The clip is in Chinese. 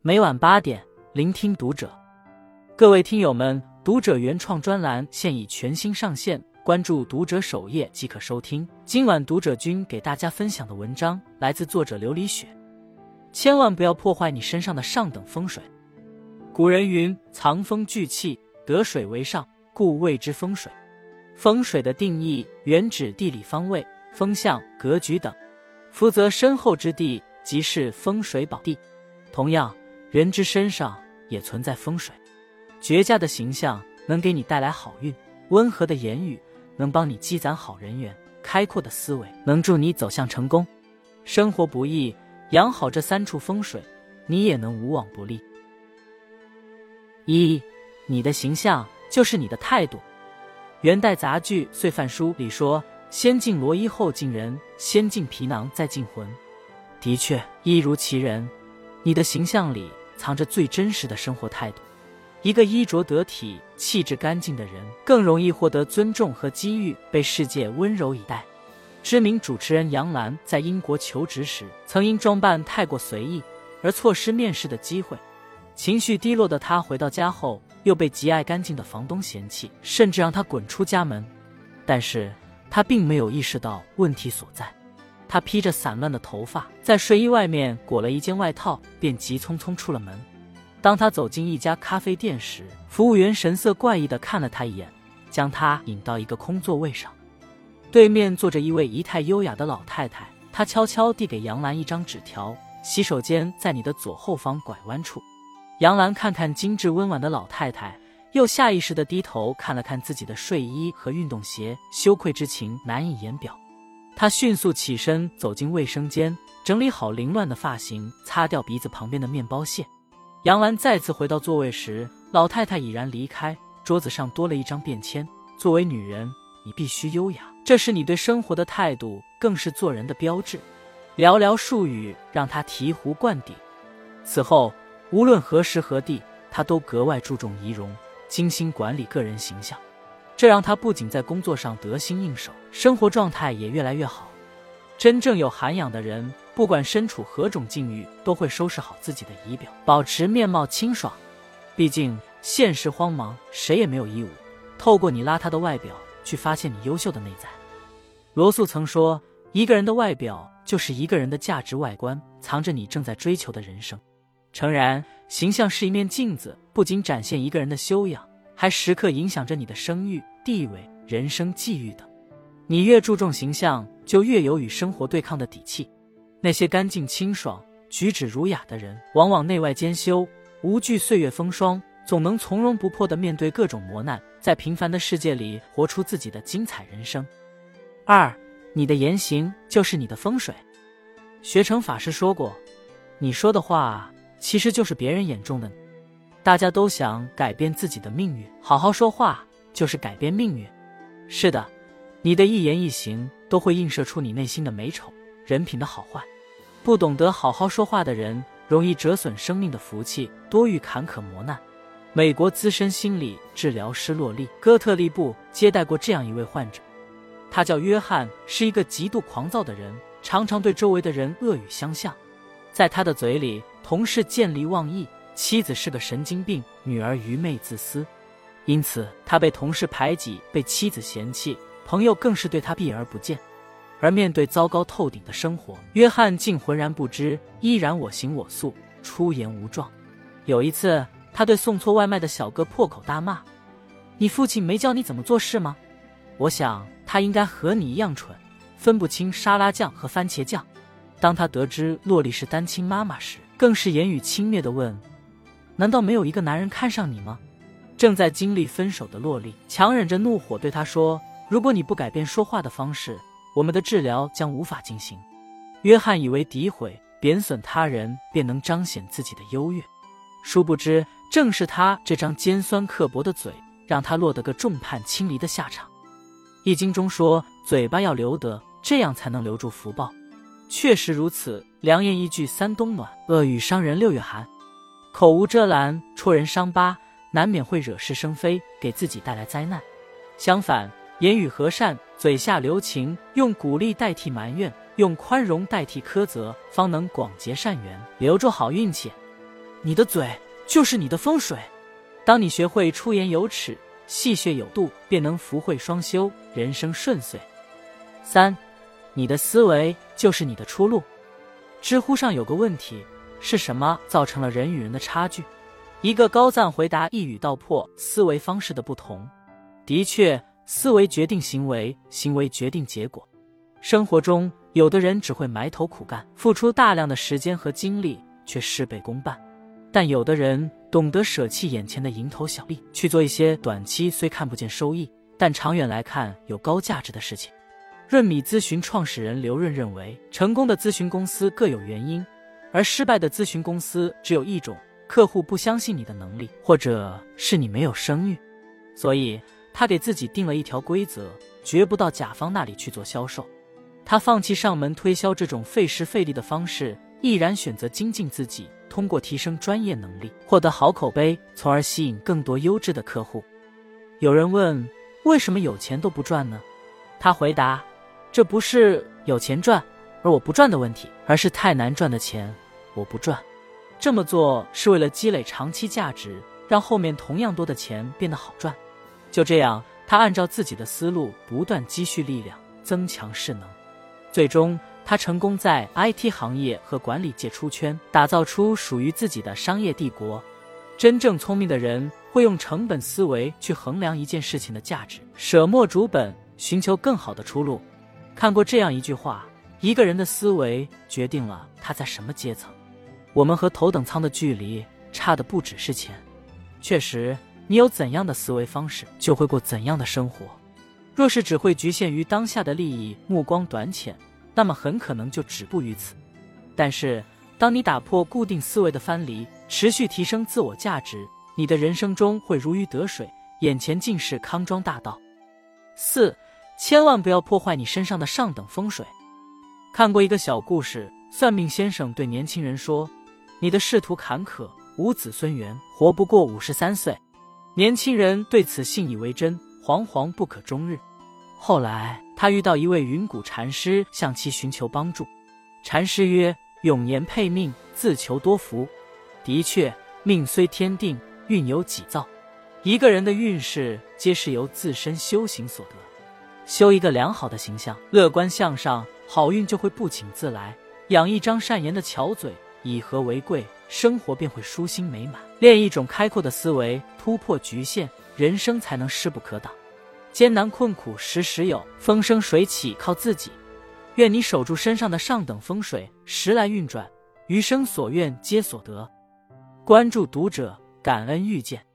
每晚八点，聆听读者。各位听友们，读者原创专栏现已全新上线，关注读者首页即可收听。今晚读者君给大家分享的文章来自作者琉璃雪。千万不要破坏你身上的上等风水。古人云：“藏风聚气，得水为上，故谓之风水。”风水的定义原指地理方位、风向、格局等，福泽深厚之地即是风水宝地。同样。人之身上也存在风水，绝佳的形象能给你带来好运，温和的言语能帮你积攒好人缘，开阔的思维能助你走向成功。生活不易，养好这三处风水，你也能无往不利。一，你的形象就是你的态度。元代杂剧《碎饭书》里说：“先敬罗衣后敬人，先敬皮囊再敬魂。”的确，一如其人，你的形象里。藏着最真实的生活态度。一个衣着得体、气质干净的人，更容易获得尊重和机遇，被世界温柔以待。知名主持人杨澜在英国求职时，曾因装扮太过随意而错失面试的机会。情绪低落的她回到家后，又被极爱干净的房东嫌弃，甚至让她滚出家门。但是她并没有意识到问题所在。他披着散乱的头发，在睡衣外面裹了一件外套，便急匆匆出了门。当他走进一家咖啡店时，服务员神色怪异的看了他一眼，将他引到一个空座位上。对面坐着一位仪态优雅的老太太，她悄悄递给杨澜一张纸条：“洗手间在你的左后方拐弯处。”杨澜看看精致温婉的老太太，又下意识的低头看了看自己的睡衣和运动鞋，羞愧之情难以言表。他迅速起身走进卫生间，整理好凌乱的发型，擦掉鼻子旁边的面包屑。杨澜再次回到座位时，老太太已然离开。桌子上多了一张便签：“作为女人，你必须优雅，这是你对生活的态度，更是做人的标志。”寥寥数语让他醍醐灌顶。此后，无论何时何地，他都格外注重仪容，精心管理个人形象。这让他不仅在工作上得心应手，生活状态也越来越好。真正有涵养的人，不管身处何种境遇，都会收拾好自己的仪表，保持面貌清爽。毕竟现实荒忙，谁也没有义务透过你邋遢的外表去发现你优秀的内在。罗素曾说：“一个人的外表就是一个人的价值外观，藏着你正在追求的人生。”诚然，形象是一面镜子，不仅展现一个人的修养。还时刻影响着你的声誉、地位、人生际遇等。你越注重形象，就越有与生活对抗的底气。那些干净清爽、举止儒雅的人，往往内外兼修，无惧岁月风霜，总能从容不迫地面对各种磨难，在平凡的世界里活出自己的精彩人生。二，你的言行就是你的风水。学成法师说过：“你说的话，其实就是别人眼中的你。”大家都想改变自己的命运，好好说话就是改变命运。是的，你的一言一行都会映射出你内心的美丑、人品的好坏。不懂得好好说话的人，容易折损生命的福气，多遇坎坷磨难。美国资深心理治疗师洛丽·哥特利布接待过这样一位患者，他叫约翰，是一个极度狂躁的人，常常对周围的人恶语相向。在他的嘴里，同事见利忘义。妻子是个神经病，女儿愚昧自私，因此他被同事排挤，被妻子嫌弃，朋友更是对他避而不见。而面对糟糕透顶的生活，约翰竟浑然不知，依然我行我素，出言无状。有一次，他对送错外卖的小哥破口大骂：“你父亲没教你怎么做事吗？我想他应该和你一样蠢，分不清沙拉酱和番茄酱。”当他得知洛丽是单亲妈妈时，更是言语轻蔑地问。难道没有一个男人看上你吗？正在经历分手的洛丽强忍着怒火对他说：“如果你不改变说话的方式，我们的治疗将无法进行。”约翰以为诋毁、贬损他人便能彰显自己的优越，殊不知正是他这张尖酸刻薄的嘴，让他落得个众叛亲离的下场。易经中说：“嘴巴要留得，这样才能留住福报。”确实如此，良言一句三冬暖，恶语伤人六月寒。口无遮拦，戳人伤疤，难免会惹是生非，给自己带来灾难。相反，言语和善，嘴下留情，用鼓励代替埋怨，用宽容代替苛责，方能广结善缘，留住好运气。你的嘴就是你的风水。当你学会出言有尺、戏谑有度，便能福慧双修，人生顺遂。三，你的思维就是你的出路。知乎上有个问题：是什么造成了人与人的差距？一个高赞回答一语道破思维方式的不同。的确，思维决定行为，行为决定结果。生活中，有的人只会埋头苦干，付出大量的时间和精力，却事倍功半；但有的人懂得舍弃眼前的蝇头小利，去做一些短期虽看不见收益，但长远来看有高价值的事情。润米咨询创始人刘润认为，成功的咨询公司各有原因，而失败的咨询公司只有一种：客户不相信你的能力，或者是你没有声誉。所以，他给自己定了一条规则：绝不到甲方那里去做销售。他放弃上门推销这种费时费力的方式，毅然选择精进自己，通过提升专业能力，获得好口碑，从而吸引更多优质的客户。有人问：为什么有钱都不赚呢？他回答。这不是有钱赚而我不赚的问题，而是太难赚的钱我不赚。这么做是为了积累长期价值，让后面同样多的钱变得好赚。就这样，他按照自己的思路不断积蓄力量，增强势能，最终他成功在 IT 行业和管理界出圈，打造出属于自己的商业帝国。真正聪明的人会用成本思维去衡量一件事情的价值，舍墨逐本，寻求更好的出路。看过这样一句话：一个人的思维决定了他在什么阶层。我们和头等舱的距离差的不只是钱。确实，你有怎样的思维方式，就会过怎样的生活。若是只会局限于当下的利益，目光短浅，那么很可能就止步于此。但是，当你打破固定思维的藩篱，持续提升自我价值，你的人生中会如鱼得水，眼前尽是康庄大道。四。千万不要破坏你身上的上等风水。看过一个小故事，算命先生对年轻人说：“你的仕途坎坷，无子孙源，活不过五十三岁。”年轻人对此信以为真，惶惶不可终日。后来他遇到一位云谷禅师，向其寻求帮助。禅师曰：“永年配命，自求多福。”的确，命虽天定，运由己造。一个人的运势，皆是由自身修行所得。修一个良好的形象，乐观向上，好运就会不请自来。养一张善言的巧嘴，以和为贵，生活便会舒心美满。练一种开阔的思维，突破局限，人生才能势不可挡。艰难困苦时时有，风生水起靠自己。愿你守住身上的上等风水，时来运转，余生所愿皆所得。关注读者，感恩遇见。